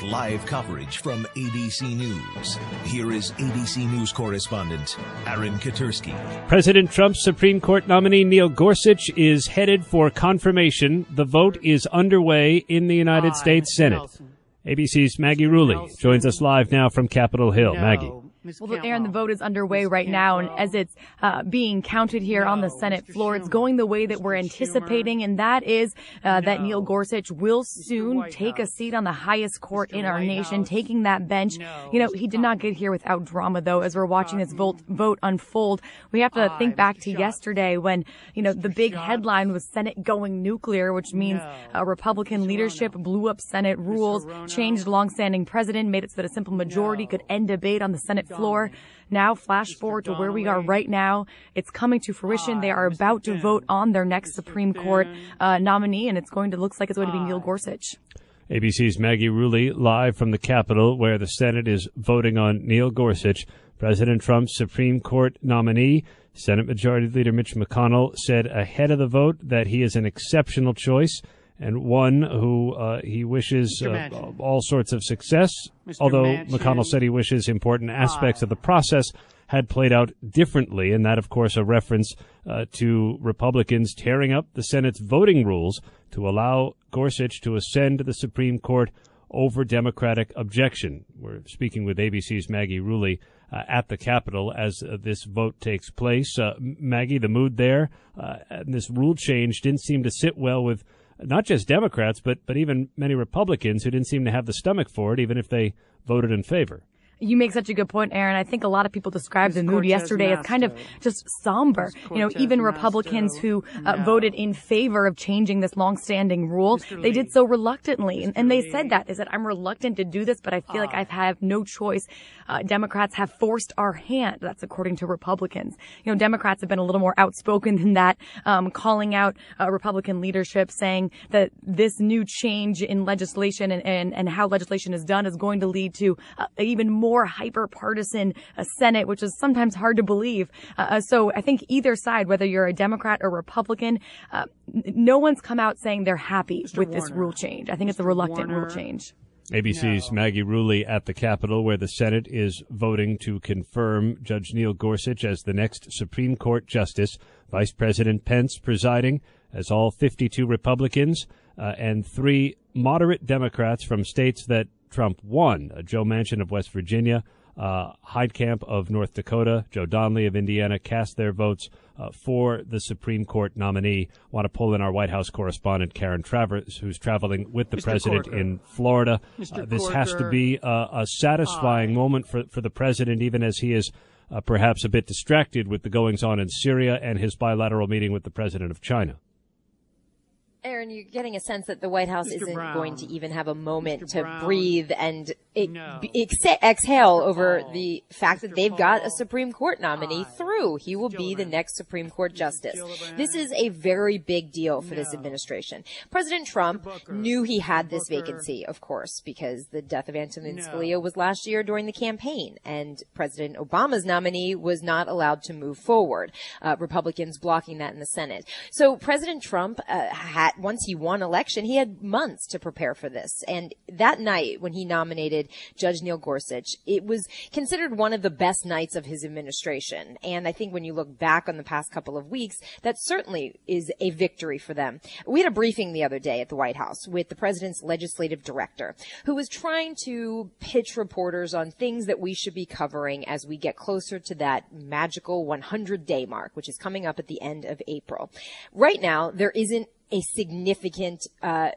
Is live coverage from ABC News. Here is ABC News correspondent Aaron Katersky. President Trump's Supreme Court nominee Neil Gorsuch is headed for confirmation. The vote is underway in the United States Senate. ABC's Maggie Rulli joins us live now from Capitol Hill. Maggie. Well, Aaron, the vote is underway right now, and as it's uh, being counted here on the Senate floor, it's going the way that we're anticipating, and that is uh, that Neil Gorsuch will soon take a seat on the highest court in our nation, taking that bench. You know, he did not get here without drama, though. As we're watching this vote vote unfold, we have to think back to yesterday when you know the big headline was Senate going nuclear, which means uh, Republican leadership blew up Senate rules, changed longstanding precedent, made it so that a simple majority could end debate on the Senate floor. Now, flash forward to where we are right now. It's coming to fruition. They are about to vote on their next Supreme Court uh, nominee, and it's going to looks like it's going to be Neil Gorsuch. ABC's Maggie Rulli live from the Capitol, where the Senate is voting on Neil Gorsuch, President Trump's Supreme Court nominee. Senate Majority Leader Mitch McConnell said ahead of the vote that he is an exceptional choice and one who uh, he wishes uh, all sorts of success. Mr. Although Manchin. McConnell said he wishes important aspects of the process had played out differently, and that, of course, a reference uh, to Republicans tearing up the Senate's voting rules to allow Gorsuch to ascend to the Supreme Court over Democratic objection. We're speaking with ABC's Maggie Rulli. Uh, at the Capitol as uh, this vote takes place. Uh, Maggie, the mood there, uh, and this rule change didn't seem to sit well with not just Democrats, but but even many Republicans who didn't seem to have the stomach for it, even if they voted in favor. You make such a good point, Aaron. I think a lot of people described the mood yesterday as kind of just somber. You know, even Republicans who uh, voted in favor of changing this longstanding rule, they did so reluctantly. And, and they said that. They said, I'm reluctant to do this, but I feel like I have no choice. Uh, Democrats have forced our hand. That's according to Republicans. You know, Democrats have been a little more outspoken than that, um, calling out uh, Republican leadership, saying that this new change in legislation and, and, and how legislation is done is going to lead to uh, even more hyper partisan uh, Senate, which is sometimes hard to believe. Uh, so I think either side, whether you're a Democrat or Republican, uh, no one's come out saying they're happy Mr. with this rule change. I think it's a reluctant Warner. rule change. ABC's Maggie Rulli at the Capitol, where the Senate is voting to confirm Judge Neil Gorsuch as the next Supreme Court Justice. Vice President Pence presiding, as all 52 Republicans uh, and three moderate Democrats from states that Trump won uh, Joe Manchin of West Virginia, uh, Heitkamp of North Dakota, Joe Donnelly of Indiana cast their votes uh, for the Supreme Court nominee. Want to pull in our White House correspondent Karen Travers, who's traveling with the Mr. president Corker. in Florida. Uh, this has to be a, a satisfying moment for for the president, even as he is. Uh, perhaps a bit distracted with the goings on in Syria and his bilateral meeting with the president of China. Aaron, you're getting a sense that the White House Mr. isn't Brown. going to even have a moment Mr. to Brown. breathe and No. ex- exhale Mr. over Paul. the fact that they've got a Supreme Court nominee Aye. through. He will be the next Supreme Court justice. Gillibrand. This is a very big deal for this administration. President Trump knew he had this vacancy, of course, because the death of Antonin No. Scalia was last year during the campaign, and President Obama's nominee was not allowed to move forward. Uh, Republicans blocking that in the Senate. So President Trump uh, had once he won election, he had months to prepare for this. And that night, when he nominated Judge Neil Gorsuch, it was considered one of the best nights of his administration. And I think when you look back on the past couple of weeks, that certainly is a victory for them. We had a briefing the other day at the White House with the president's legislative director, who was trying to pitch reporters on things that we should be covering as we get closer to that magical 100 day mark, which is coming up at the end of April. Right now, there isn't a significant, uh,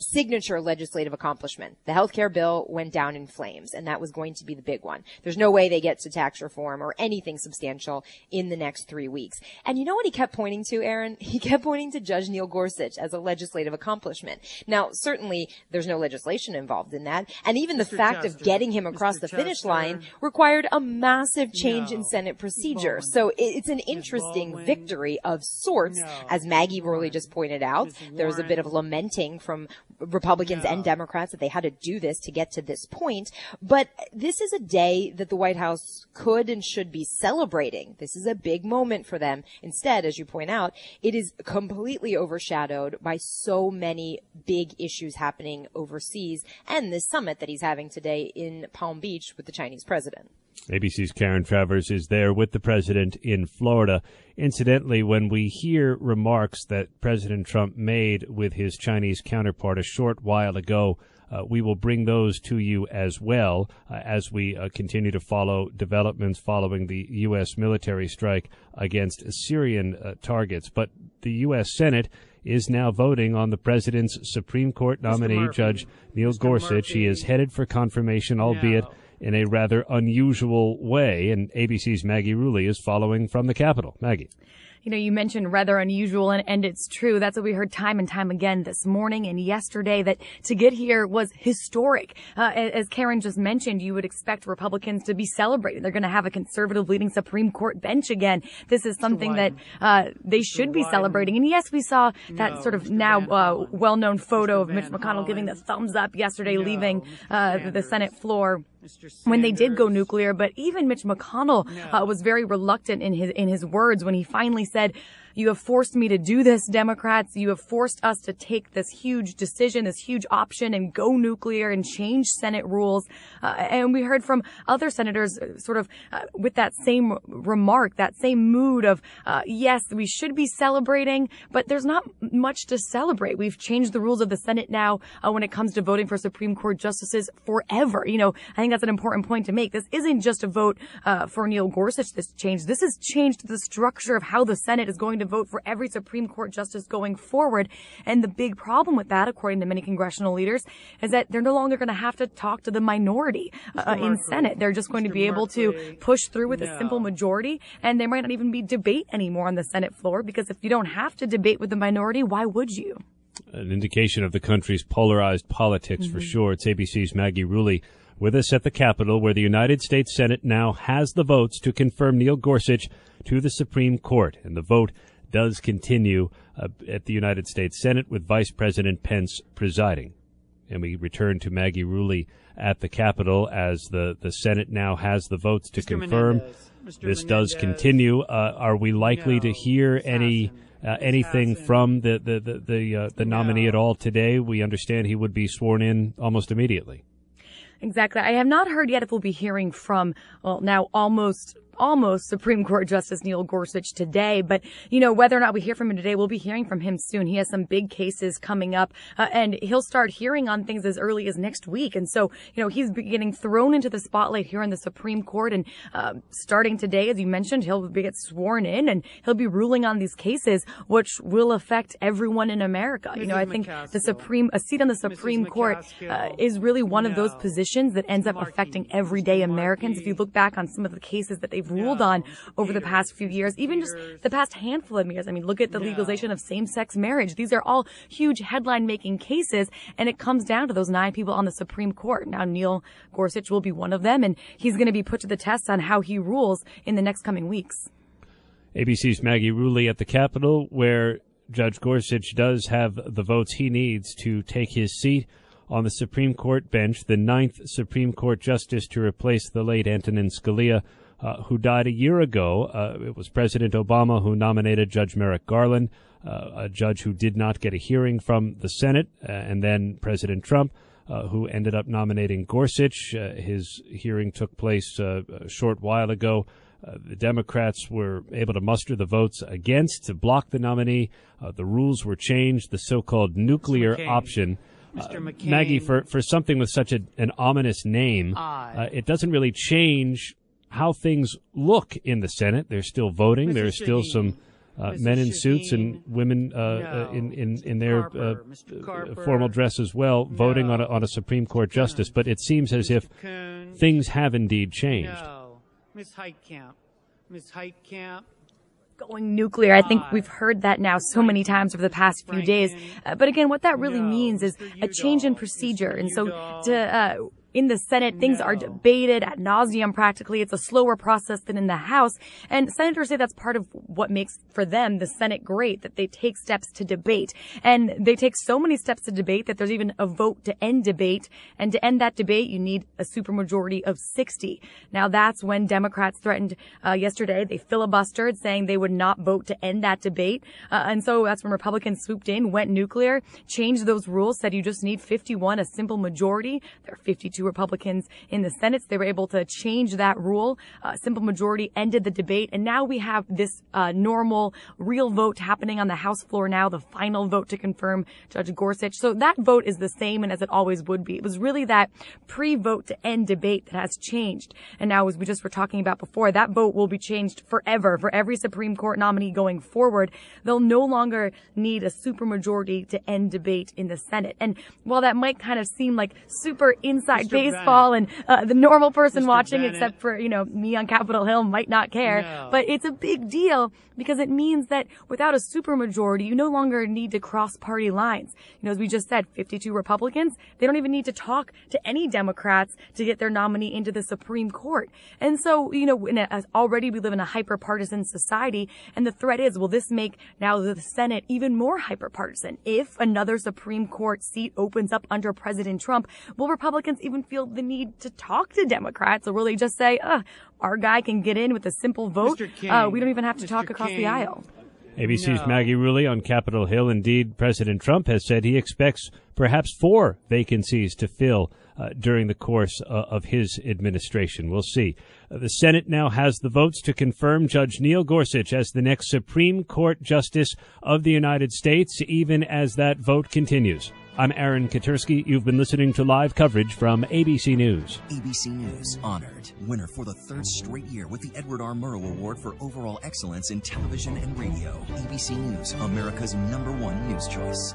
signature legislative accomplishment. The health care bill went down in flames, and that was going to be the big one. There's no way they get to tax reform or anything substantial in the next three weeks. And you know what he kept pointing to, Aaron? He kept pointing to Judge Neil Gorsuch as a legislative accomplishment. Now, certainly there's no legislation involved in that. And even the Mr. fact Chester, of getting him across Mr. the finish line required a massive change no, in Senate procedure. So it's an interesting victory of sorts, no, as Maggie Rulli just pointed out. There was a bit of lamenting from Republicans no. and Democrats that they had to do this to get to this point. But this is a day that the White House could and should be celebrating. This is a big moment for them. Instead, as you point out, it is completely overshadowed by so many big issues happening overseas and this summit that he's having today in Palm Beach with the Chinese president. ABC's Karen Travers is there with the president in Florida. Incidentally, when we hear remarks that President Trump made with his Chinese counterpart a short while ago, uh, we will bring those to you as well uh, as we uh, continue to follow developments following the U.S. military strike against Syrian uh, targets. But the U.S. Senate is now voting on the president's Supreme Court nominee, Judge Neil Mr. Gorsuch. Murphy. He is headed for confirmation, albeit. No in a rather unusual way. And ABC's Maggie Rulli is following from the Capitol. Maggie you know, you mentioned rather unusual and, and it's true. That's what we heard time and time again this morning and yesterday that to get here was historic. Uh, as Karen just mentioned, you would expect Republicans to be celebrating. They're going to have a conservative leading Supreme Court bench again. This is something that, uh, they should be celebrating. And yes, we saw that no, sort of Mr. now, uh, well-known photo Mr. of Mitch McConnell Hollen. giving the thumbs up yesterday, no, leaving, uh, the Senate floor when they did go nuclear, but even Mitch McConnell uh, was very reluctant in his in his words when he finally said, you have forced me to do this, Democrats. You have forced us to take this huge decision, this huge option and go nuclear and change Senate rules. Uh, and we heard from other senators uh, sort of uh, with that same remark, that same mood of, uh, yes, we should be celebrating, but there's not much to celebrate. We've changed the rules of the Senate now uh, when it comes to voting for Supreme Court justices forever. You know, I think that's an important point to make. This isn't just a vote uh, for Neil Gorsuch, this change. This has changed the structure of how the Senate is going to vote for every Supreme Court justice going forward. And the big problem with that, according to many congressional leaders, is that they're no longer going to have to talk to the minority uh, in Senate. They're just going Mr. to be able to push through with no. a simple majority, and there might not even be debate anymore on the Senate floor because if you don't have to debate with the minority, why would you? An indication of the country's polarized politics mm-hmm. for sure. It's ABC's Maggie Rulli with us at the Capitol, where the United States Senate now has the votes to confirm Neil Gorsuch to the Supreme Court. And the vote does continue uh, at the United States Senate with Vice President Pence presiding. And we return to Maggie Rulli at the Capitol as the, the Senate now has the votes to Mr. confirm Menendez. this does continue. Uh, are we likely no, to hear any uh, anything from the the the the, uh, the nominee no. at all today? We understand he would be sworn in almost immediately. Exactly. I have not heard yet if we'll be hearing from, well, now almost almost Supreme Court Justice Neil Gorsuch today. But, you know, whether or not we hear from him today, we'll be hearing from him soon. He has some big cases coming up, uh, and he'll start hearing on things as early as next week. And so, you know, he's getting thrown into the spotlight here in the Supreme Court. And uh, starting today, as you mentioned, he'll be get sworn in and he'll be ruling on these cases, which will affect everyone in America. Mrs. You know, I think McCaskill. the Supreme, a seat on the Supreme Court uh, is really one no. of those positions that ends up affecting everyday Americans. If you look back on some of the cases that they've ruled on over the past few years, even just the past handful of years. I mean, look at the legalization of same-sex marriage. These are all huge headline-making cases, and it comes down to those nine people on the Supreme Court. Now, Neil Gorsuch will be one of them, and he's going to be put to the test on how he rules in the next coming weeks. ABC's Maggie Rulli at the Capitol, where Judge Gorsuch does have the votes he needs to take his seat on the Supreme Court bench, the ninth Supreme Court justice to replace the late Antonin Scalia, uh, who died a year ago. Uh, it was President Obama who nominated Judge Merrick Garland, uh, a judge who did not get a hearing from the Senate, uh, and then President Trump. Uh, who ended up nominating Gorsuch? his hearing took place a short while ago. Uh, the Democrats were able to muster the votes against to block the nominee. Uh, the rules were changed. The so-called nuclear option. Mr. Uh, Maggie, for, for something with such a, an ominous name, it doesn't really change how things look in the Senate. They're still voting. Mr. There's still some uh, men in suits and women uh, uh, in, in, in their uh, formal dress as well, voting on a, on a Supreme Court justice. But it seems as if things have indeed changed. No. Ms. Heitkamp. Ms. Heitkamp. Going nuclear. I think we've heard that now so many times over the past few days. Uh, but again, what that really means is a change in procedure. And so to, uh, in the Senate, things no. are debated at nauseum practically. It's a slower process than in the House. And senators say that's part of what makes for them the Senate great, that they take steps to debate. And they take so many steps to debate that there's even a vote to end debate. And to end that debate, you need a supermajority of 60. Now that's when Democrats threatened uh, yesterday. They filibustered saying they would not vote to end that debate. Uh, and so that's when Republicans swooped in, went nuclear, changed those rules, said you just need 51, a simple majority. There are 52 Republicans in the Senate. They were able to change that rule. Uh, simple majority ended the debate. And now we have this uh, normal, real vote happening on the House floor now, the final vote to confirm Judge Gorsuch. So that vote is the same and as it always would be. It was really that pre-vote to end debate that has changed. And now, as we just were talking about before, that vote will be changed forever for every Supreme Court nominee going forward. They'll no longer need a supermajority to end debate in the Senate. And while that might kind of seem like super inside baseball Bennett. and uh, the normal person Mr. watching, Bennett. except for, you know, me on Capitol Hill might not care. No. But it's a big deal because it means that without a supermajority, you no longer need to cross party lines. You know, as we just said, 52 Republicans, they don't even need to talk to any Democrats to get their nominee into the Supreme Court. And so, you know, a, already we live in a hyper-partisan society, and the threat is, will this make now the Senate even more hyper-partisan? If another Supreme Court seat opens up under President Trump, will Republicans even even feel the need to talk to Democrats or will they just say, uh, our guy can get in with a simple vote? Uh, we don't even have to Mr. talk across King. the aisle. ABC's no. Maggie Rulli on Capitol Hill. Indeed, President Trump has said he expects perhaps four vacancies to fill uh, during the course uh, of his administration. We'll see. Uh, the Senate now has the votes to confirm Judge Neil Gorsuch as the next Supreme Court Justice of the United States, even as that vote continues. I'm Aaron Katersky. You've been listening to live coverage from ABC News. ABC News honored winner for the third straight year with the Edward R. Murrow Award for overall excellence in television and radio. ABC News, America's number one news choice.